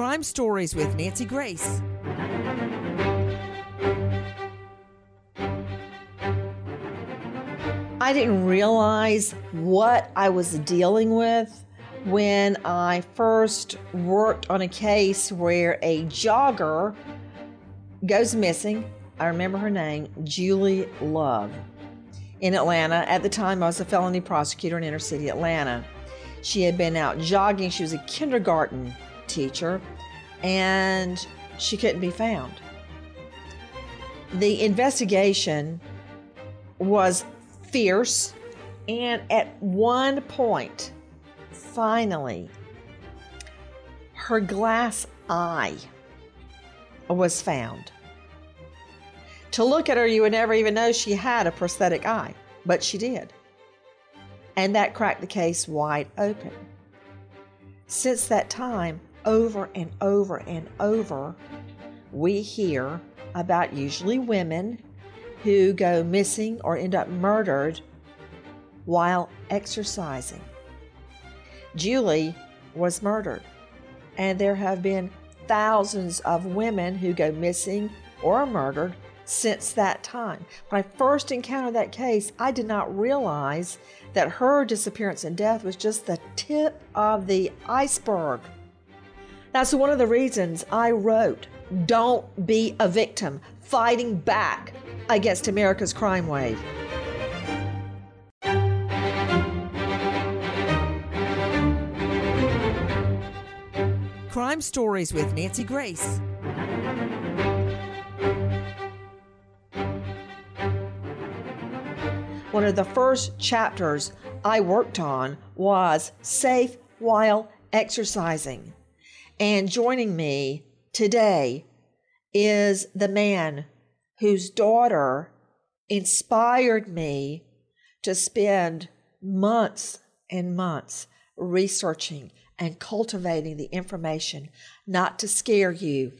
Crime Stories with Nancy Grace. I didn't realize what I was dealing with when I first worked on a case where a jogger goes missing. I remember her name, Julie Love, in Atlanta. At the time, I was a felony prosecutor in inner city Atlanta. She had been out jogging. She was a kindergarten teacher, and she couldn't be found. The investigation was fierce, and at one point, finally, her glass eye was found. To look at her, you would never even know she had a prosthetic eye, but she did. And that cracked the case wide open. Since that time, over and over and over, we hear about usually women who go missing or end up murdered while exercising. Julie was murdered, and there have been thousands of women who go missing or murdered since that time. When I first encountered that case, I did not realize that her disappearance and death was just the tip of the iceberg. That's one of the reasons I wrote Don't Be a Victim, fighting back against America's crime wave. Crime Stories with Nancy Grace. One of the first chapters I worked on was Safe While Exercising. And joining me today is the man whose daughter inspired me to spend months and months researching and cultivating the information, not to scare you,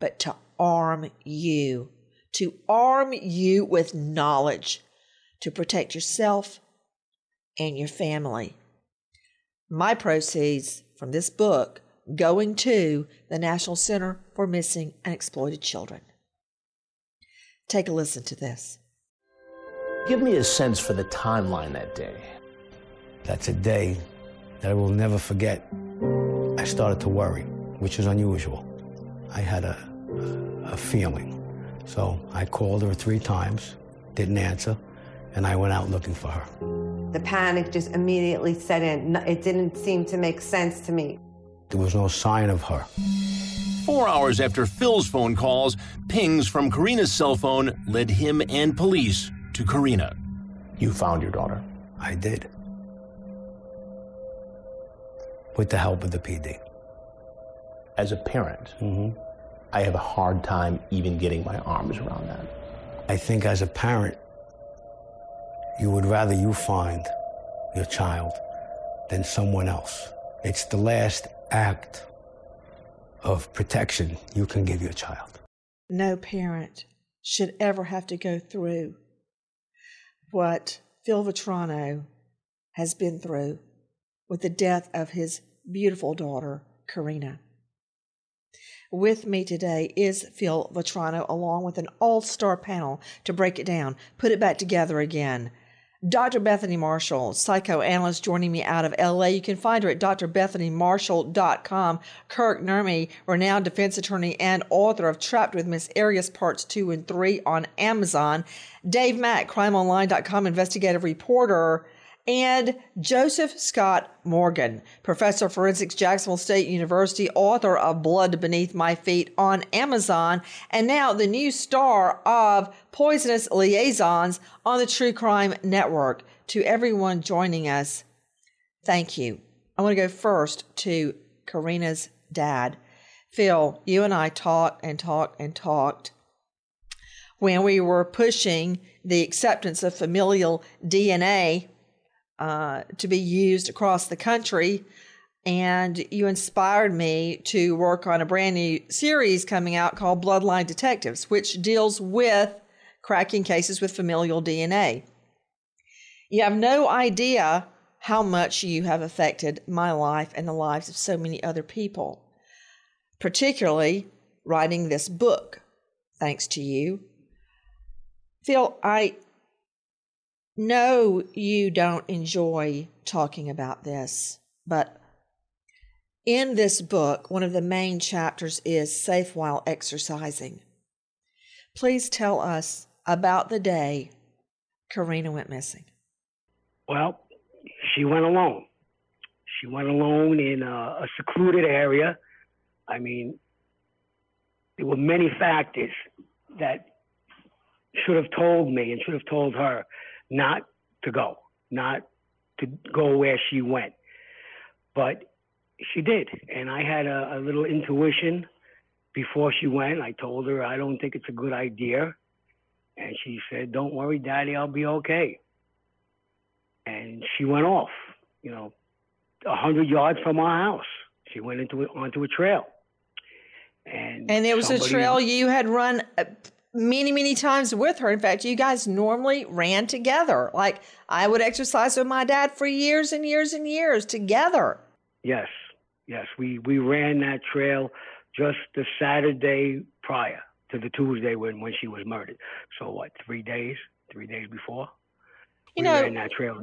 but to arm you, to arm you with knowledge to protect yourself and your family. My proceeds from this book going to the National Center for Missing and Exploited Children. Take a listen to this. Give me a sense for the timeline that day. That's a day that I will never forget. I started to worry, which is unusual. I had a, a feeling. So I called her three times, didn't answer, and I went out looking for her. The panic just immediately set in. It didn't seem to make sense to me. There was no sign of her. Four hours after Phil's phone calls, pings from Karina's cell phone led him and police to Karina. You found your daughter. I did. With the help of the PD. As a parent, mm-hmm. I have a hard time even getting my arms around that. I think as a parent, you would rather you find your child than someone else It's the last act of protection you can give your child. No parent should ever have to go through what Phil Vetrano has been through with the death of his beautiful daughter, Karina. With me today is Phil Vetrano, along with an all star panel to break it down, put it back together again. Dr. Bethany Marshall, psychoanalyst, joining me out of LA. You can find her at drbethanymarshall.com. Kirk Nurmi, renowned defense attorney and author of Trapped with Miss Arias Parts 2 and 3 on Amazon. Dave Mack, crimeonline.com investigative reporter and Joseph Scott Morgan, professor of forensics, Jacksonville State University, author of Blood Beneath My Feet on Amazon, and now the new star of Poisonous Liaisons on the True Crime Network. To everyone joining us, thank you. I want to go first to Karina's dad. Phil, you and I talked and talked and talked when we were pushing the acceptance of familial DNA uh, to be used across the country. And you inspired me to work on a brand new series coming out called Bloodline Detectives, which deals with cracking cases with familial DNA. You have no idea how much you have affected my life and the lives of so many other people, particularly writing this book, thanks to you. Phil, I no, you don't enjoy talking about this, but in this book, one of the main chapters is Safe While Exercising. Please tell us about the day Karina went missing. Well, she went alone. She went alone in a, a secluded area. I mean, there were many factors that should have told me and should have told her not to go, not to go where she went. But she did. And I had a, a little intuition before she went. I told her, I don't think it's a good idea. And she said, Don't worry, Daddy, I'll be okay. And she went off, you know, a hundred yards from our house. She went into onto a trail. And, and it was a trail you had run uh, many, many times with her. In fact, you guys normally ran together. Like I would exercise with my dad for years and years and years together. Yes, yes. We, we ran that trail just the Saturday prior to the Tuesday when, when she was murdered. So, what, three days? Three days before? You know,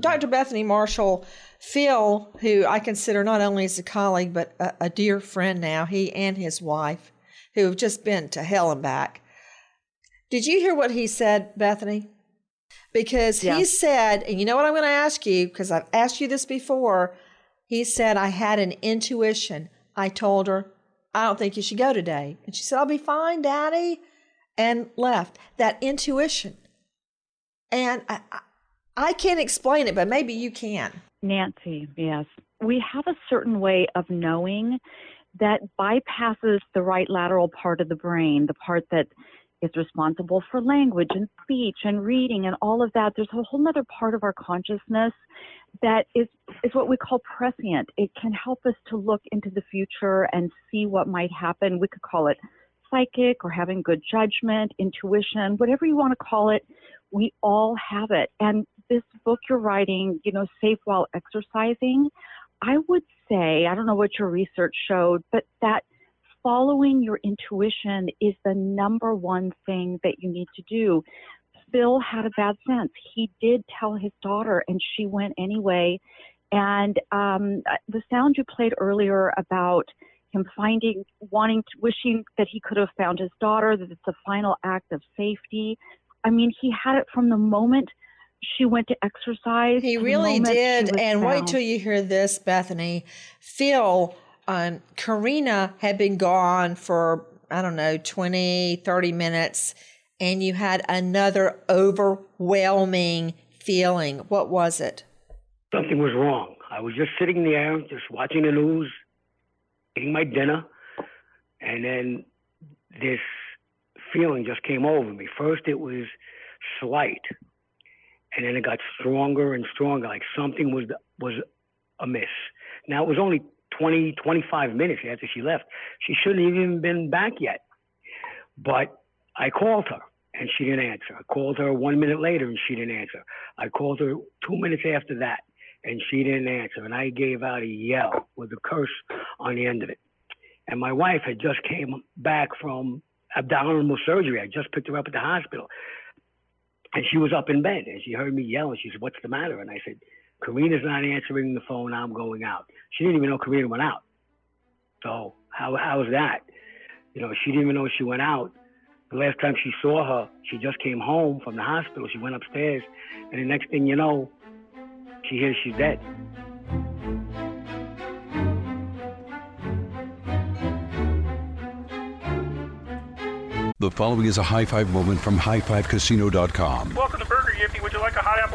Dr. Bethany Marshall, Phil, who I consider not only as a colleague, but a, a dear friend now, he and his wife, who have just been to hell and back did you hear what he said, Bethany? Because yeah. he said, and you know what I'm going to ask you, because I've asked you this before. He said, I had an intuition. I told her, I don't think you should go today. And she said, I'll be fine, Daddy, and left. That intuition. And I, I can't explain it, but maybe you can. Nancy, yes. We have a certain way of knowing that bypasses the right lateral part of the brain, the part that is responsible for language and speech and reading and all of that. There's a whole other part of our consciousness that is, is what we call prescient. It can help us to look into the future and see what might happen. We could call it psychic or having good judgment, intuition, whatever you want to call it. We all have it. And this book you're writing, you know, Safe While Exercising, I would say, I don't know what your research showed, but that following your intuition is the number one thing that you need to do. Phil had a bad sense. He did tell his daughter, and she went anyway. And um, the sound you played earlier about him finding, wanting, to, wishing that he could have found his daughter, that it's a final act of safety. I mean, he had it from the moment she went to exercise. He really did. And found. wait till you hear this, Bethany. Phil um, Karina had been gone for, I don't know, 20, 30 minutes, and you had another overwhelming feeling. What was it? Something was wrong. I was just sitting there, just watching the news, eating my dinner, and then this feeling just came over me. First, it was slight, and then it got stronger and stronger, like something was was amiss. Now it was only 20, 25 minutes after she left. She shouldn't have even been back yet. But I called her and she didn't answer. I called her one minute later and she didn't answer. I called her two minutes after that and she didn't answer. And I gave out a yell with a curse on the end of it. And my wife had just came back from abdominal surgery. I just picked her up at the hospital. And she was up in bed and she heard me yell and she said, What's the matter? And I said, Karina's not answering the phone. I'm going out. She didn't even know Karina went out. So how how was that? You know, she didn't even know she went out. The last time she saw her, she just came home from the hospital. She went upstairs, and the next thing you know, she hears she's dead. The following is a high five moment from highfivecasino.com. Welcome to Burger Yippee. Would you like a hot apple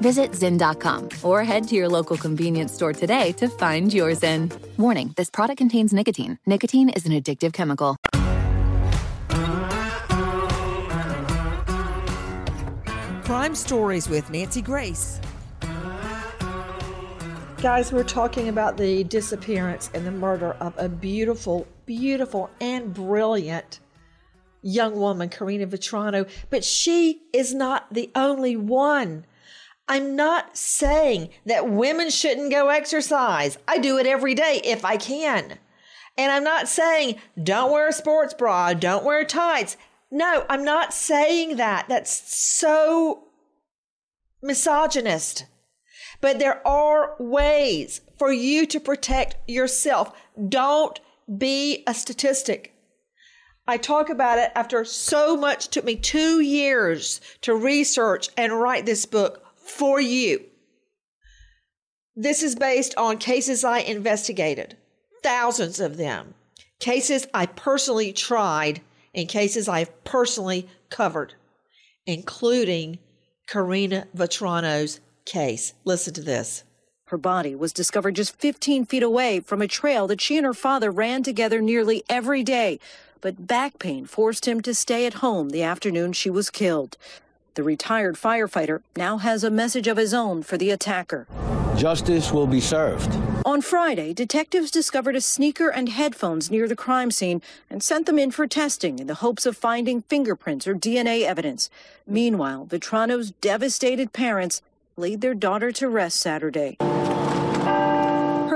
Visit Zyn.com or head to your local convenience store today to find your Zyn. Warning this product contains nicotine. Nicotine is an addictive chemical. Crime Stories with Nancy Grace. Guys, we're talking about the disappearance and the murder of a beautiful, beautiful, and brilliant young woman, Karina Vetrano, but she is not the only one. I'm not saying that women shouldn't go exercise. I do it every day if I can. And I'm not saying don't wear a sports bra, don't wear tights. No, I'm not saying that. That's so misogynist. But there are ways for you to protect yourself. Don't be a statistic. I talk about it after so much, took me two years to research and write this book for you. This is based on cases I investigated, thousands of them, cases I personally tried, and cases I've personally covered, including Karina Vetrano's case. Listen to this. Her body was discovered just 15 feet away from a trail that she and her father ran together nearly every day. But back pain forced him to stay at home the afternoon she was killed. The retired firefighter now has a message of his own for the attacker. Justice will be served. On Friday, detectives discovered a sneaker and headphones near the crime scene and sent them in for testing in the hopes of finding fingerprints or DNA evidence. Meanwhile, Vetrano's devastated parents laid their daughter to rest Saturday.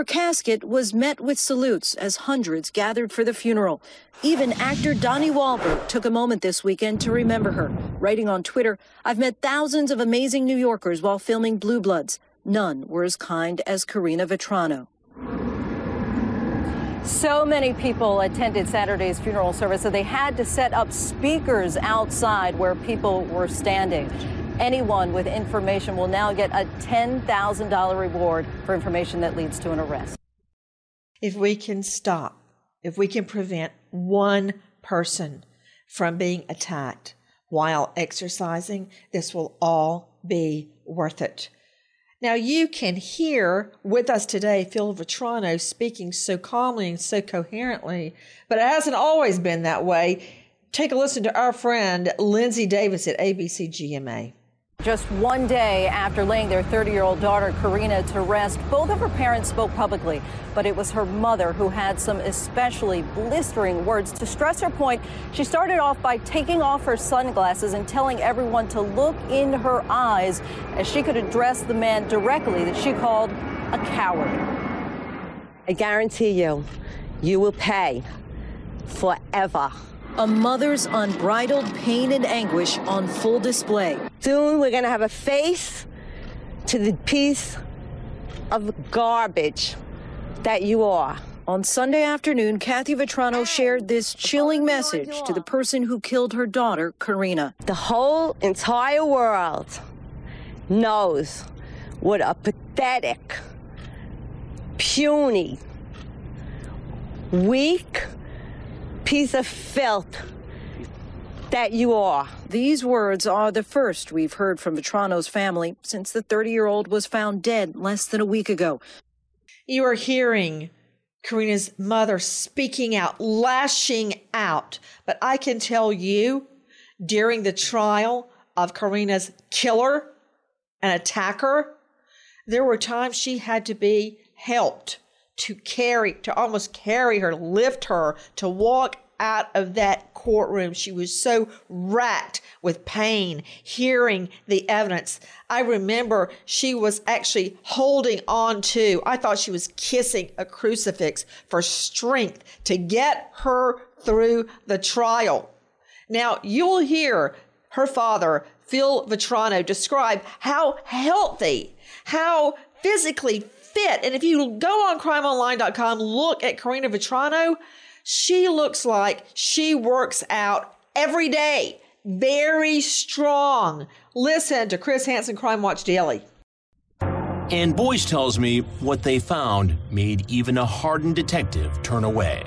Her casket was met with salutes as hundreds gathered for the funeral. Even actor Donnie Wahlberg took a moment this weekend to remember her, writing on Twitter, I've met thousands of amazing New Yorkers while filming Blue Bloods. None were as kind as Karina Vetrano. So many people attended Saturday's funeral service that they had to set up speakers outside where people were standing. Anyone with information will now get a $10,000 reward for information that leads to an arrest. If we can stop, if we can prevent one person from being attacked while exercising, this will all be worth it. Now, you can hear with us today Phil Vetrano speaking so calmly and so coherently, but it hasn't always been that way. Take a listen to our friend Linsey Davis at ABC GMA. Just one day after laying their 30 year old daughter, Karina, to rest, both of her parents spoke publicly, but it was her mother who had some especially blistering words. To stress her point, she started off by taking off her sunglasses and telling everyone to look in her eyes as she could address the man directly that she called a coward. I guarantee you, you will pay forever. A mother's unbridled pain and anguish on full display. Soon we're going to have a face to the piece of garbage that you are. On Sunday afternoon, Kathy Vetrano shared this chilling message to the person who killed her daughter, Karina. The whole entire world knows what a pathetic, puny, weak piece of filth that you are. These words are the first we've heard from Vetrano's family since the 30 year old was found dead less than a week ago. You are hearing Karina's mother speaking out, lashing out. But I can tell you, during the trial of Karina's killer and attacker, there were times she had to be helped to carry, to almost carry her, lift her, to walk out of that courtroom. She was so racked with pain hearing the evidence. I remember she was actually holding on to, I thought she was kissing a crucifix for strength to get her through the trial. Now, you'll hear her father, Phil Vetrano, describe how healthy, how physically fit. And if you go on crimeonline.com, look at Karina Vetrano, she looks like she works out every day. Very strong. Listen to Chris Hansen Crime Watch Daily. And Boyce tells me what they found made even a hardened detective turn away.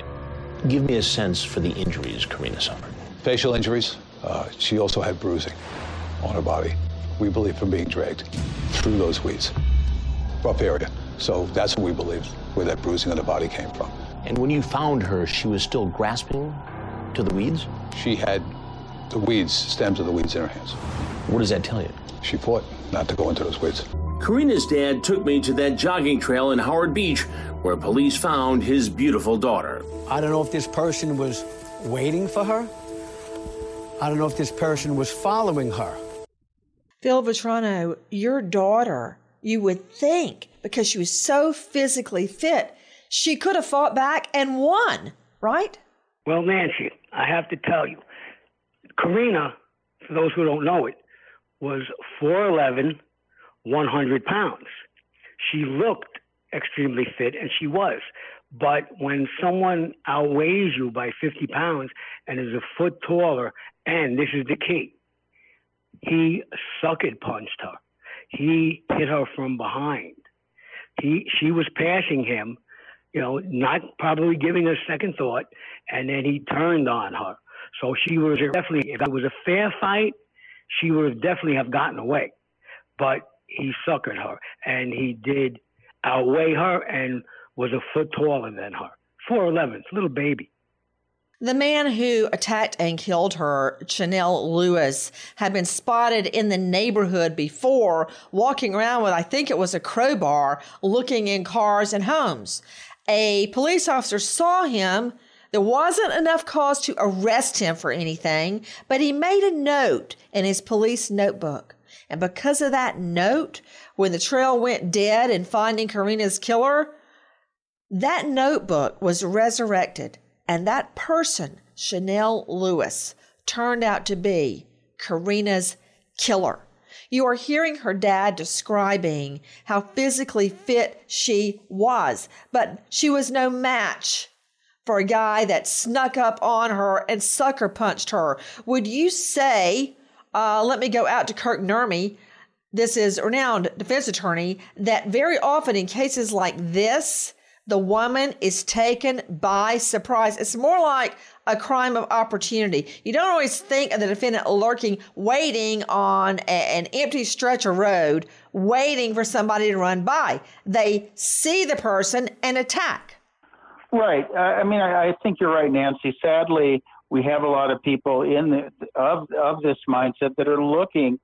Give me a sense for the injuries Karina suffered. Facial injuries. Uh, she also had bruising on her body. We believe from being dragged through those weeds. Rough area. So that's what we believe, where that bruising on the body came from. And when you found her, she was still grasping to the weeds? She had the weeds, stems of the weeds in her hands. What does that tell you? She fought not to go into those weeds. Karina's dad took me to that jogging trail in Howard Beach where police found his beautiful daughter. I don't know if this person was waiting for her. I don't know if this person was following her. Phil Vetrano, your daughter, you would think, because she was so physically fit, she could have fought back and won, right? Well, Nancy, I have to tell you, Karina, for those who don't know it, was 4'11, 100 pounds. She looked extremely fit, and she was. But when someone outweighs you by 50 pounds and is a foot taller, and this is the key, he sucker punched her. He hit her from behind. He, she was passing him, you know, not probably giving a second thought, and then he turned on her. So she was definitely, if it was a fair fight, she would have definitely have gotten away. But he suckered her, and he did outweigh her and was a foot taller than her. 4'11, little baby. The man who attacked and killed her, Chanel Lewis, had been spotted in the neighborhood before, walking around with, I think it was a crowbar, looking in cars and homes. A police officer saw him. There wasn't enough cause to arrest him for anything, but he made a note in his police notebook. And because of that note, when the trail went dead in finding Karina's killer, that notebook was resurrected and that person, Chanel Lewis, turned out to be Karina's killer. You are hearing her dad describing how physically fit she was, but she was no match for a guy that snuck up on her and sucker punched her. Would you say, uh, let me go out to Kirk Nurmi, this is renowned defense attorney, that very often in cases like this, the woman is taken by surprise. It's more like a crime of opportunity. You don't always think of the defendant lurking, waiting on a, an empty stretch of road, waiting for somebody to run by. They see the person and attack. Right. I mean, I, I think you're right, Nancy. Sadly, we have a lot of people in the of of this mindset that are looking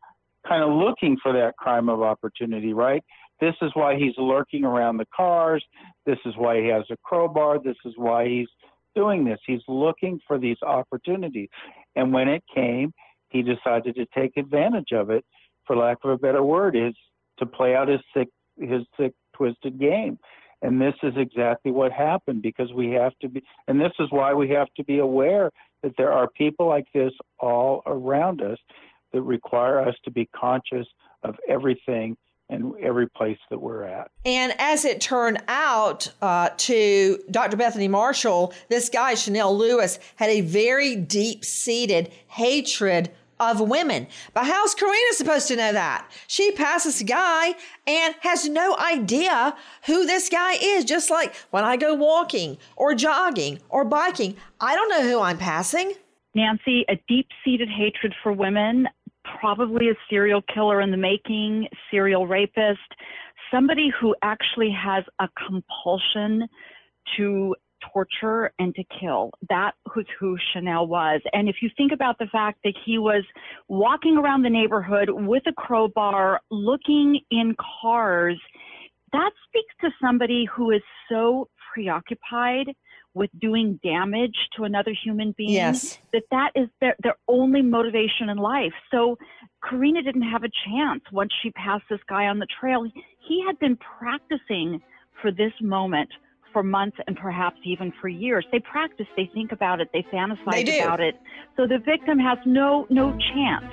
kind of looking for that crime of opportunity, right? This is why he's lurking around the cars. This is why he has a crowbar. This is why he's doing this. He's looking for these opportunities. And when it came, he decided to take advantage of it, for lack of a better word, is to play out his sick, his sick, twisted game. And this is exactly what happened because we have to be, and this is why we have to be aware that there are people like this all around us that require us to be conscious of everything and every place that we're at. And as it turned out uh, to Dr. Bethany Marshall, this guy, Chanel Lewis, had a very deep seated hatred of women. But how's Karina supposed to know that? She passes a guy and has no idea who this guy is. Just like when I go walking or jogging or biking, I don't know who I'm passing. Nancy, a deep seated hatred for women probably a serial killer in the making, serial rapist, somebody who actually has a compulsion to torture and to kill. That was who Chanel was. And if you think about the fact that he was walking around the neighborhood with a crowbar, looking in cars, that speaks to somebody who is so preoccupied with doing damage to another human being yes. that that is their, their only motivation in life. So karina didn't have a chance once she passed this guy on the trail. He had been practicing for this moment for months and perhaps even for years. They practice they think about it they fantasize they about it. So the victim has no no chance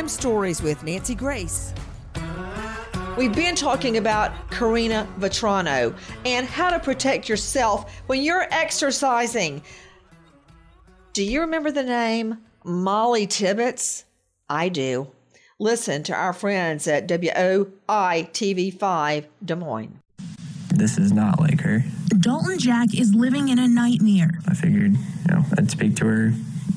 Crime Stories with Nancy Grace. We've been talking about Karina Vetrano and how to protect yourself when you're exercising. Do you remember the name Molly Tibbetts? I do. Listen to our friends at WOITV5 Des Moines. This is not like her. Dalton Jack is living in a nightmare. I figured, you know, I'd speak to her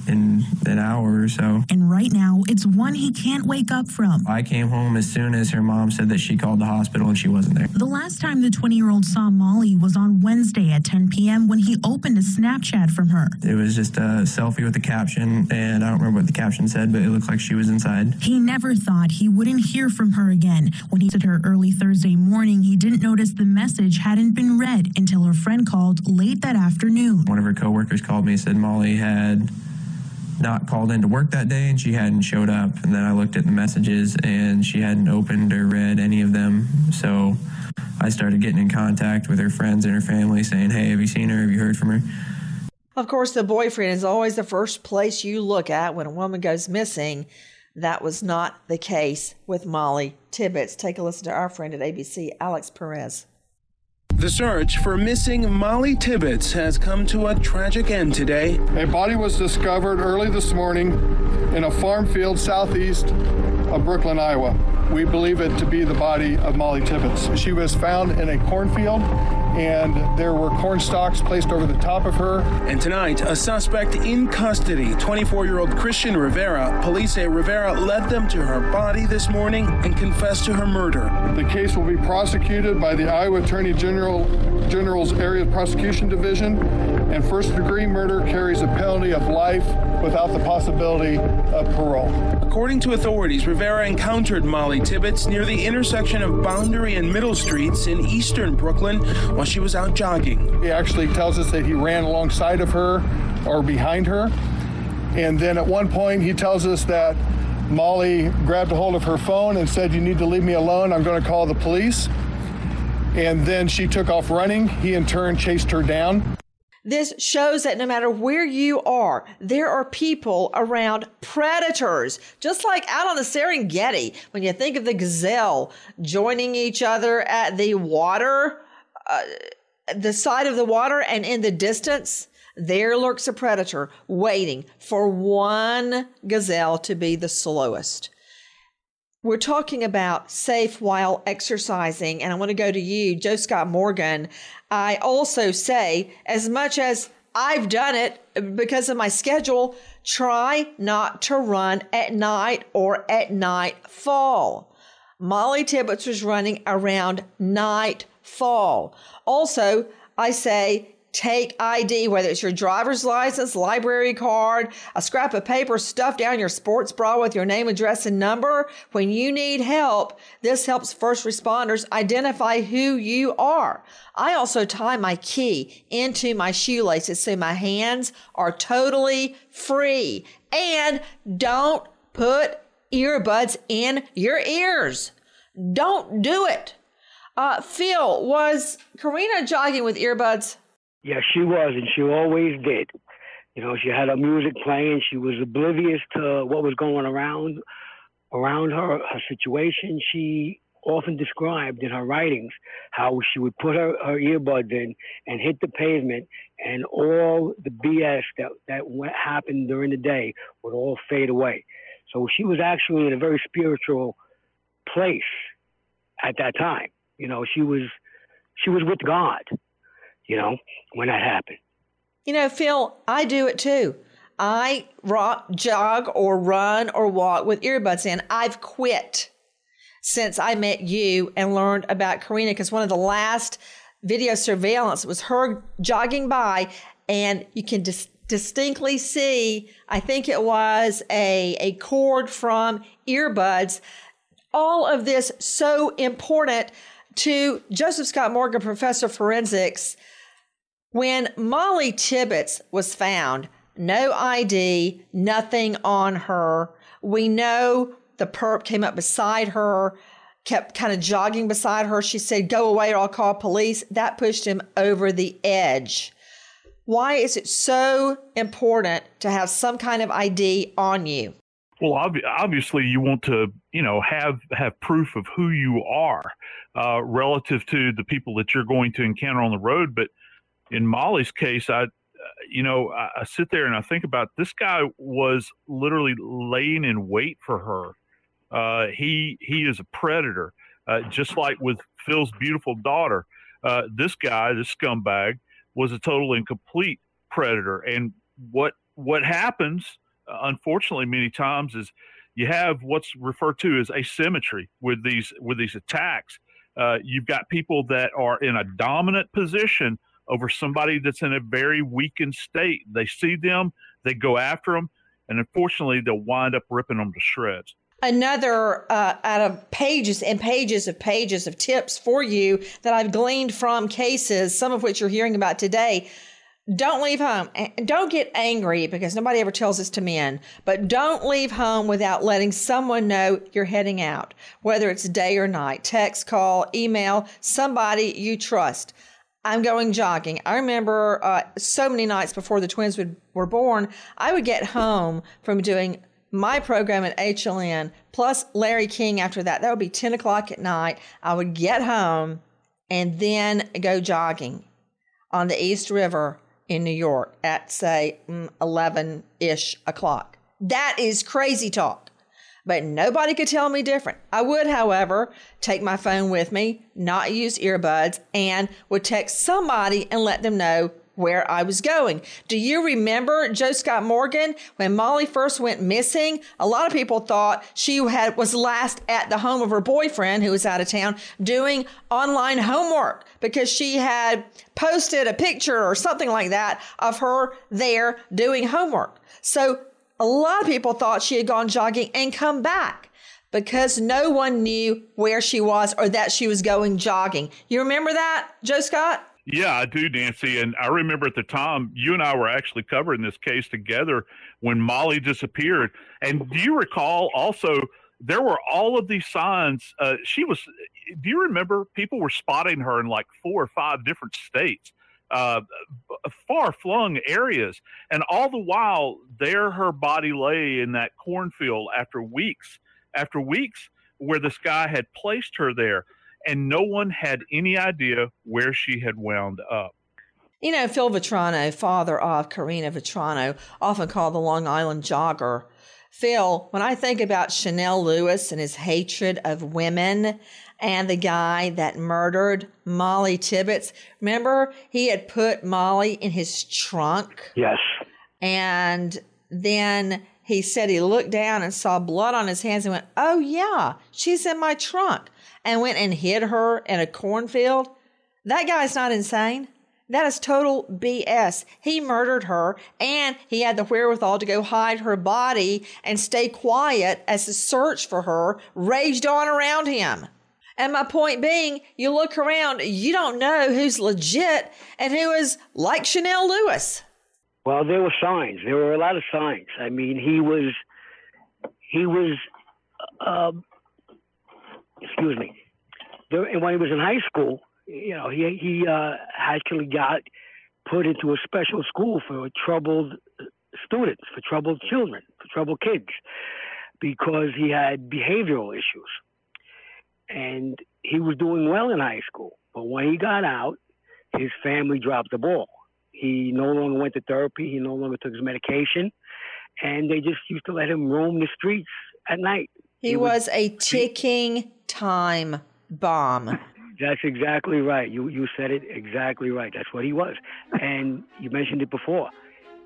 in an hour or so. And right now, it's one he can't wake up from. I came home as soon as her mom said that she called the hospital and she wasn't there. The last time the 20 year old saw Molly was on Wednesday at 10 p.m. when he opened a Snapchat from her. It was just a selfie with a caption, and I don't remember what the caption said, but it looked like she was inside. He never thought he wouldn't hear from her again. When he said her early Thursday morning, he didn't notice the message hadn't been read until her friend called late that afternoon. One of her coworkers called me and said Molly had not called into work that day and she hadn't showed up. And then I looked at the messages and she hadn't opened or read any of them. So I started getting in contact with her friends and her family saying, Hey, have you seen her? Have you heard from her? Of course, the boyfriend is always the first place you look at when a woman goes missing. That was not the case with Molly Tibbetts. Take a listen to our friend at ABC, Alex Perez. The search for missing Molly Tibbetts has come to a tragic end today. A body was discovered early this morning in a farm field southeast of Brooklyn, Iowa. we believe it to be the body of Molly Tibbetts. She was found in a cornfield and there were corn stalks placed over the top of her. And tonight, a suspect in custody, 24 year old Christian Rivera. Police say Rivera led them to her body this morning and confessed to her murder. The case will be prosecuted by the Iowa Attorney General General's Area Prosecution Division, and first degree murder carries a penalty of life without the possibility of parole. According to authorities, Rivera encountered Molly Tibbetts near the intersection of Boundary and Middle Streets in eastern Brooklyn while she was out jogging. He actually tells us that he ran alongside of her or behind her. And then at one point, he tells us that Molly grabbed a hold of her phone and said, You need to leave me alone. I'm going to call the police. And then she took off running. He, in turn, chased her down. This shows that no matter where you are, there are people around predators. Just like out on the Serengeti, when you think of the gazelle joining each other at the water, uh, the side of the water, and in the distance, there lurks a predator waiting for one gazelle to be the slowest. We're talking about safe while exercising, and I want to go to you, Joe Scott Morgan. I also say, as much as I've done it because of my schedule, try not to run at night or at nightfall. Molly Tibbetts was running around nightfall. Also, I say take ID, whether it's your driver's license, library card, a scrap of paper stuffed down your sports bra with your name, address, and number. When you need help, this helps first responders identify who you are. I also tie my key into my shoelaces so my hands are totally free. And don't put earbuds in your ears. Don't do it. Uh, Phil, was Karina jogging with earbuds? Yeah, she was, and she always did. You know, she had her music playing. She was oblivious to what was going around around her, her situation. She often described in her writings how she would put her, her earbuds in and hit the pavement, and all the BS that that went, happened during the day would all fade away. So she was actually in a very spiritual place at that time. You know, she was she was with God you know, when that happened. You know, Phil, I do it too. I rock, jog or run or walk with earbuds in. I've quit since I met you and learned about Karina because one of the last video surveillance was her jogging by and you can dis- distinctly see, I think it was a, a cord from earbuds. All of this so important to Joseph Scott Morgan, professor of forensics when Molly Tibbetts was found, no ID, nothing on her. We know the perp came up beside her, kept kind of jogging beside her. She said, Go away or I'll call police. That pushed him over the edge. Why is it so important to have some kind of ID on you? Well, ob- obviously, you want to, you know, have have proof of who you are uh, relative to the people that you're going to encounter on the road. But in Molly's case, I, you know, I, I, sit there and I think about this guy was literally laying in wait for her. Uh, he he is a predator, uh, just like with Phil's beautiful daughter. Uh, this guy, this scumbag, was a total and complete predator. And what what happens, unfortunately, many times is you have what's referred to as asymmetry with these with these attacks. Uh, you've got people that are in a dominant position over somebody that's in a very weakened state. They see them, they go after them, and unfortunately, they'll wind up ripping them to shreds. Another uh, out of pages and pages of pages of tips for you that I've gleaned from cases, some of which you're hearing about today. Don't leave home. Don't get angry because nobody ever tells this to men, but don't leave home without letting someone know you're heading out, whether it's day or night. Text, call, email, somebody you trust. I'm going jogging. I remember uh, so many nights before the twins would, were born, I would get home from doing my program at HLN plus Larry King after that. That would be 10 o'clock at night. I would get home and then go jogging on the East River in New York at, say, mm, 11 ish o'clock. That is crazy talk. But nobody could tell me different. I would, however, take my phone with me, not use earbuds, and would text somebody and let them know where I was going. Do you remember Joe Scott Morgan when Molly first went missing? A lot of people thought she had was last at the home of her boyfriend who was out of town doing online homework because she had posted a picture or something like that of her there doing homework. So a lot of people thought she had gone jogging and come back because no one knew where she was or that she was going jogging. You remember that, Joe Scott? Yeah, I do, Nancy. And I remember at the time you and I were actually covering this case together when Molly disappeared. And do you recall also there were all of these signs? Uh, she was, do you remember people were spotting her in like four or five different states? Uh, far flung areas. And all the while, there her body lay in that cornfield after weeks, after weeks where this guy had placed her there and no one had any idea where she had wound up. You know, Phil Vetrano, father of Karina Vetrano, often called the Long Island jogger. Phil, when I think about Chanel Lewis and his hatred of women and the guy that murdered Molly Tibbetts, remember he had put Molly in his trunk? Yes. And then he said he looked down and saw blood on his hands and went, Oh, yeah, she's in my trunk and went and hid her in a cornfield, that guy's not insane. That is total BS. He murdered her and he had the wherewithal to go hide her body and stay quiet as the search for her raged on around him. And my point being, you look around, you don't know who's legit and who is like Chanel Lewis. Well, there were signs. There were a lot of signs. I mean, he was, he was, uh, excuse me, there, and when he was in high school, you know, he he uh, actually got put into a special school for troubled students, for troubled children, for troubled kids, because he had behavioral issues, and he was doing well in high school. But when he got out, his family dropped the ball. He no longer went to therapy. He no longer took his medication, and they just used to let him roam the streets at night. He, he was, was a ticking time bomb. That's exactly right. You you said it exactly right. That's what he was. And you mentioned it before.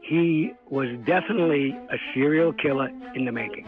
He was definitely a serial killer in the making.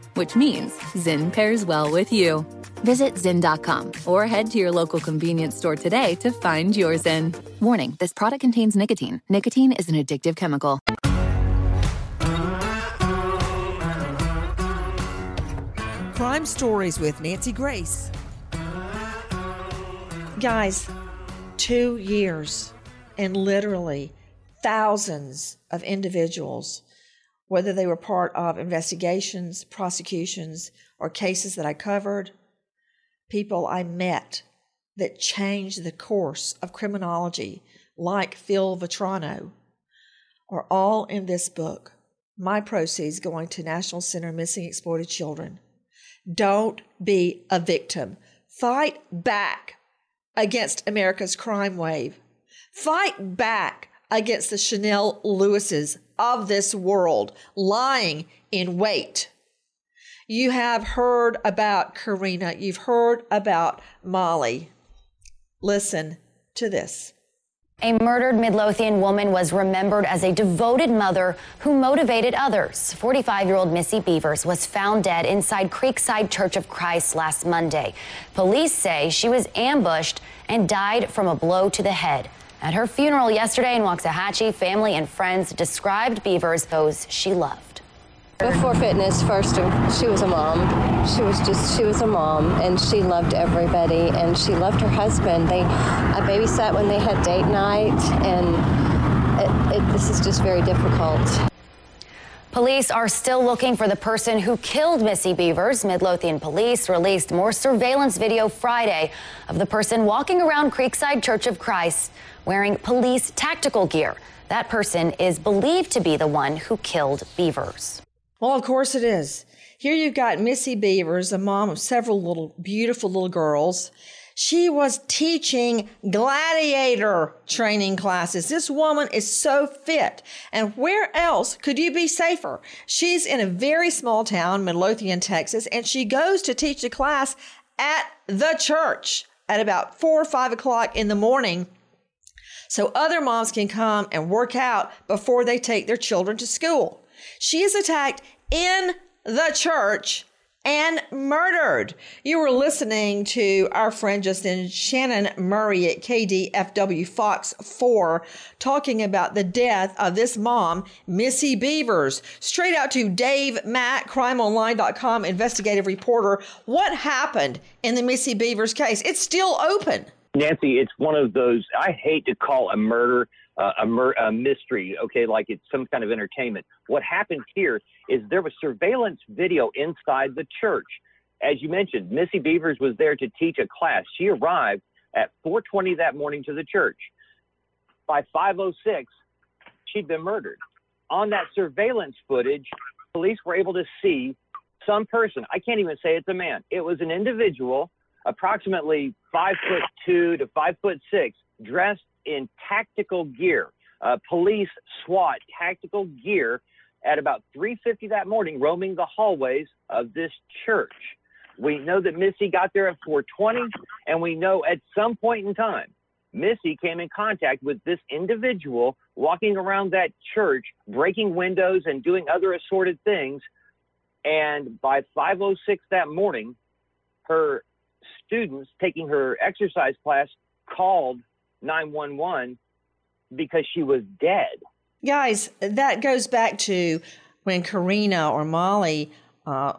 which means Zyn pairs well with you. Visit Zyn.com or head to your local convenience store today to find your Zyn. Warning this product contains nicotine. Nicotine is an addictive chemical. Crime Stories with Nancy Grace. Guys, two years and literally thousands of individuals, whether they were part of investigations, prosecutions, or cases that I covered people I met that changed the course of criminology, like Phil Vetrano, are all in this book. My proceeds going to National Center Missing Exploited Children. Don't be a victim. Fight back against America's crime wave. Fight back against the Chanel Lewises of this world lying in wait. You have heard about Karina, you've heard about Molly. Listen to this. A murdered Midlothian woman was remembered as a devoted mother who motivated others. 45 year old Missy Beavers was found dead inside Creekside Church of Christ last Monday. Police say she was ambushed and died from a blow to the head. At her funeral yesterday in Waxahachie, family and friends described Bevers those she loved. Before fitness, first she was a mom. She was just she was a mom, and she loved everybody, and she loved her husband. They, I babysat when they had date night, and it, it, this is just very difficult. Police are still looking for the person who killed Missy Bevers. Midlothian police released more surveillance video Friday of the person walking around Creekside Church of Christ wearing police tactical gear. That person is believed to be the one who killed Beavers. Well, of course it is. Here you've got Missy Beavers, a mom of several little beautiful little girls. She was teaching gladiator training classes. This woman is so fit. And where else could you be safer? She's in a very small town, Midlothian, Texas, and she goes to teach a class at the church at about four or five o'clock in the morning so other moms can come and work out before they take their children to school. She is attacked in the church and murdered. You were listening to our friend Justin Shannon Murray at KDFW Fox 4 talking about the death of this mom, Missy Beavers. Straight out to Dave Mack, crimeonline.com investigative reporter. What happened in the Missy Beavers case? It's still open. Nancy, it's one of those, I hate to call a murder uh, a, mur- a mystery, okay, like it's some kind of entertainment. What happened here is there was surveillance video inside the church. As you mentioned, Missy Bevers was there to teach a class. She arrived at 4:20 that morning to the church. By 5:06, she'd been murdered. On that surveillance footage, police were able to see some person. I can't even say it's a man. It was an individual, approximately five foot two to five foot six, dressed in tactical gear, uh, police SWAT tactical gear at about 3:50 that morning, roaming the hallways of this church. We know that Missy got there at 4:20, and we know at some point in time, Missy came in contact with this individual walking around that church, breaking windows and doing other assorted things. And by 5:06 that morning, her students taking her exercise class called 911 because she was dead. Guys, that goes back to when Karina or Molly, uh,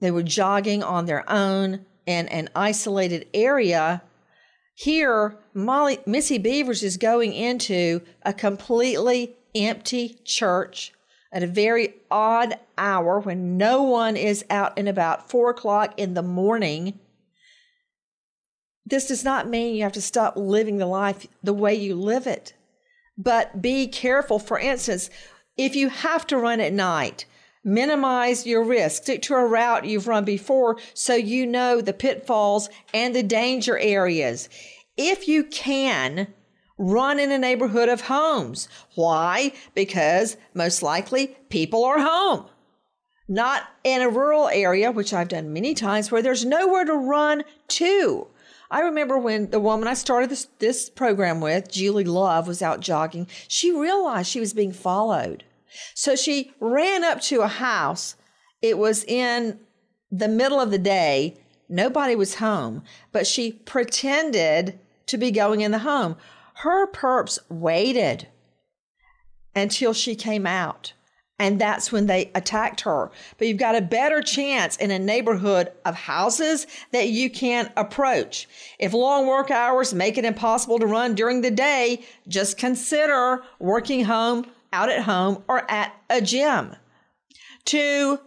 they were jogging on their own in an isolated area. Here, Molly, Missy Beavers is going into a completely empty church at a very odd hour when no one is out and about, four o'clock in the morning. This does not mean you have to stop living the life the way you live it, but be careful. For instance, if you have to run at night, minimize your risk. Stick to a route you've run before so you know the pitfalls and the danger areas. If you can, run in a neighborhood of homes. Why? Because most likely people are home. Not in a rural area, which I've done many times, where there's nowhere to run to. I remember when the woman I started this, this program with, Julie Love, was out jogging. She realized she was being followed. So she ran up to a house. It was in the middle of the day. Nobody was home, but she pretended to be going in the home. Her perps waited until she came out. And that's when they attacked her. But you've got a better chance in a neighborhood of houses that you can't approach. If long work hours make it impossible to run during the day, just consider working home, out at home, or at a gym. To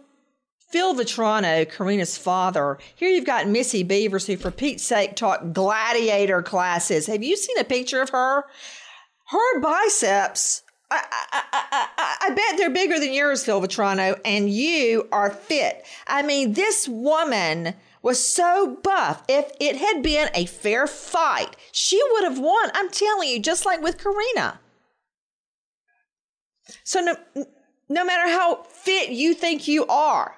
Phil Vetrano, Karina's father, here you've got Missy Bevers, who, for Pete's sake, taught gladiator classes. Have you seen a picture of her? Her biceps I, I, I, I, bet they're bigger than yours, Phil Vetrano, and you are fit. I mean, this woman was so buff. If it had been a fair fight, she would have won. I'm telling you, just like with Karina. So no, no matter how fit you think you are,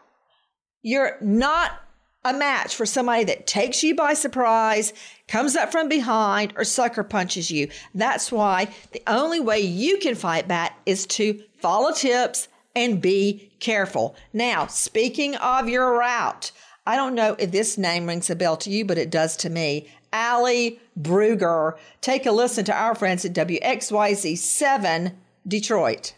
you're not a match for somebody that takes you by surprise, comes up from behind, or sucker punches you. That's why the only way you can fight back is to follow tips and be careful. Now, speaking of your route, I don't know if this name rings a bell to you, but it does to me. Ali Bruger. Take a listen to our friends at WXYZ 7 Detroit.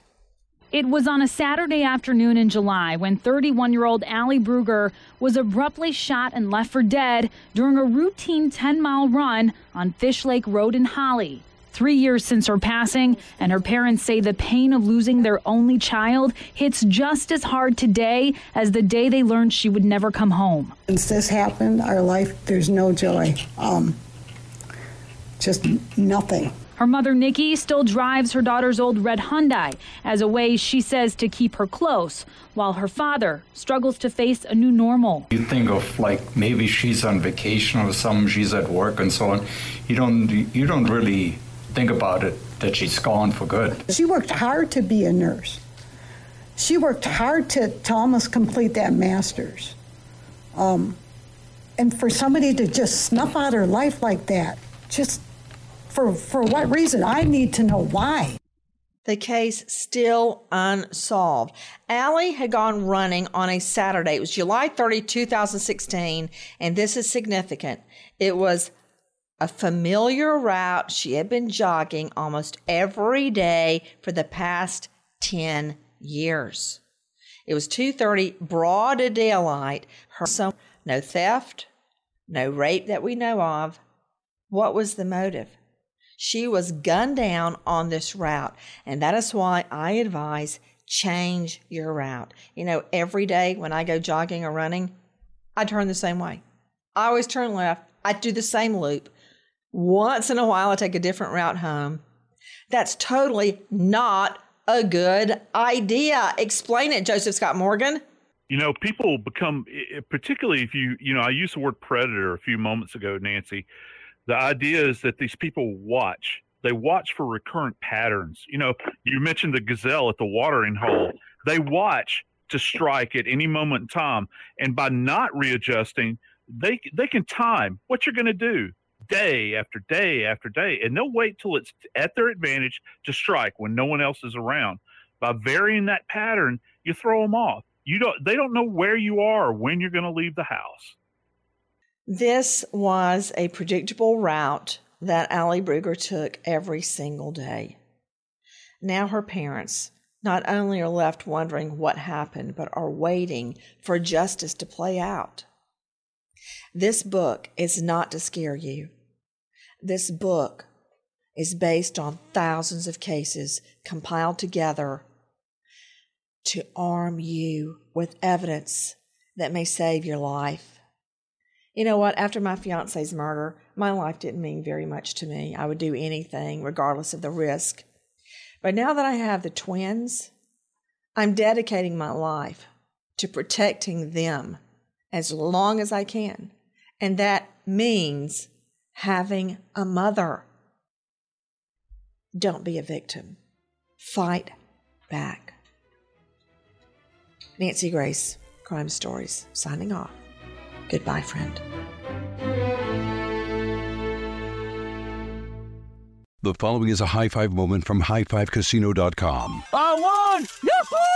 It was on a Saturday afternoon in July when 31 year old Allie Bruger was abruptly shot and left for dead during a routine 10 mile run on Fish Lake Road in Holly. Three years since her passing, and her parents say the pain of losing their only child hits just as hard today as the day they learned she would never come home. Since this happened, our life, there's no joy. Um, just nothing. Her mother, Nikki, still drives her daughter's old red Hyundai as a way she says to keep her close, while her father struggles to face a new normal. You think of like maybe she's on vacation or something, she's at work and so on. You don't you don't really think about it that she's gone for good. She worked hard to be a nurse. She worked hard to, to almost complete that master's. Um, and for somebody to just snuff out her life like that, just for, for what reason? I need to know why. The case still unsolved. Allie had gone running on a Saturday. It was July 30, 2016, and this is significant. It was a familiar route she had been jogging almost every day for the past 10 years. It was 2:30 broad daylight. Her son, no theft, no rape that we know of. What was the motive? She was gunned down on this route. And that is why I advise change your route. You know, every day when I go jogging or running, I turn the same way. I always turn left. I do the same loop. Once in a while, I take a different route home. That's totally not a good idea. Explain it, Joseph Scott Morgan. You know, people become, particularly if you, you know, I used the word predator a few moments ago, Nancy. The idea is that these people watch. They watch for recurrent patterns. You know, you mentioned the gazelle at the watering hole. They watch to strike at any moment in time, and by not readjusting, they they can time what you're going to do day after day after day, and they'll wait till it's at their advantage to strike when no one else is around. By varying that pattern, you throw them off. You don't. They don't know where you are or when you're going to leave the house. This was a predictable route that Allie Bruger took every single day. Now her parents not only are left wondering what happened, but are waiting for justice to play out. This book is not to scare you. This book is based on thousands of cases compiled together to arm you with evidence that may save your life. You know what? After my fiance's murder, my life didn't mean very much to me. I would do anything, regardless of the risk. But now that I have the twins, I'm dedicating my life to protecting them as long as I can. And that means having a mother. Don't be a victim. Fight back. Nancy Grace, Crime Stories, signing off. Goodbye, friend. The following is a high five moment from highfivecasino.com. I won! Yahoo!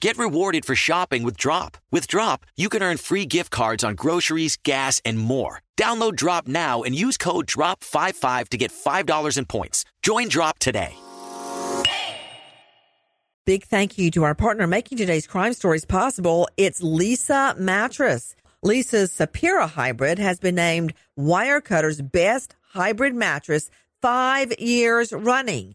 Get rewarded for shopping with Drop. With Drop, you can earn free gift cards on groceries, gas, and more. Download Drop now and use code DROP55 to get $5 in points. Join Drop today. Big thank you to our partner making today's crime stories possible. It's Leesa Mattress. Leesa's Sapira Hybrid has been named Wirecutter's best hybrid mattress five years running.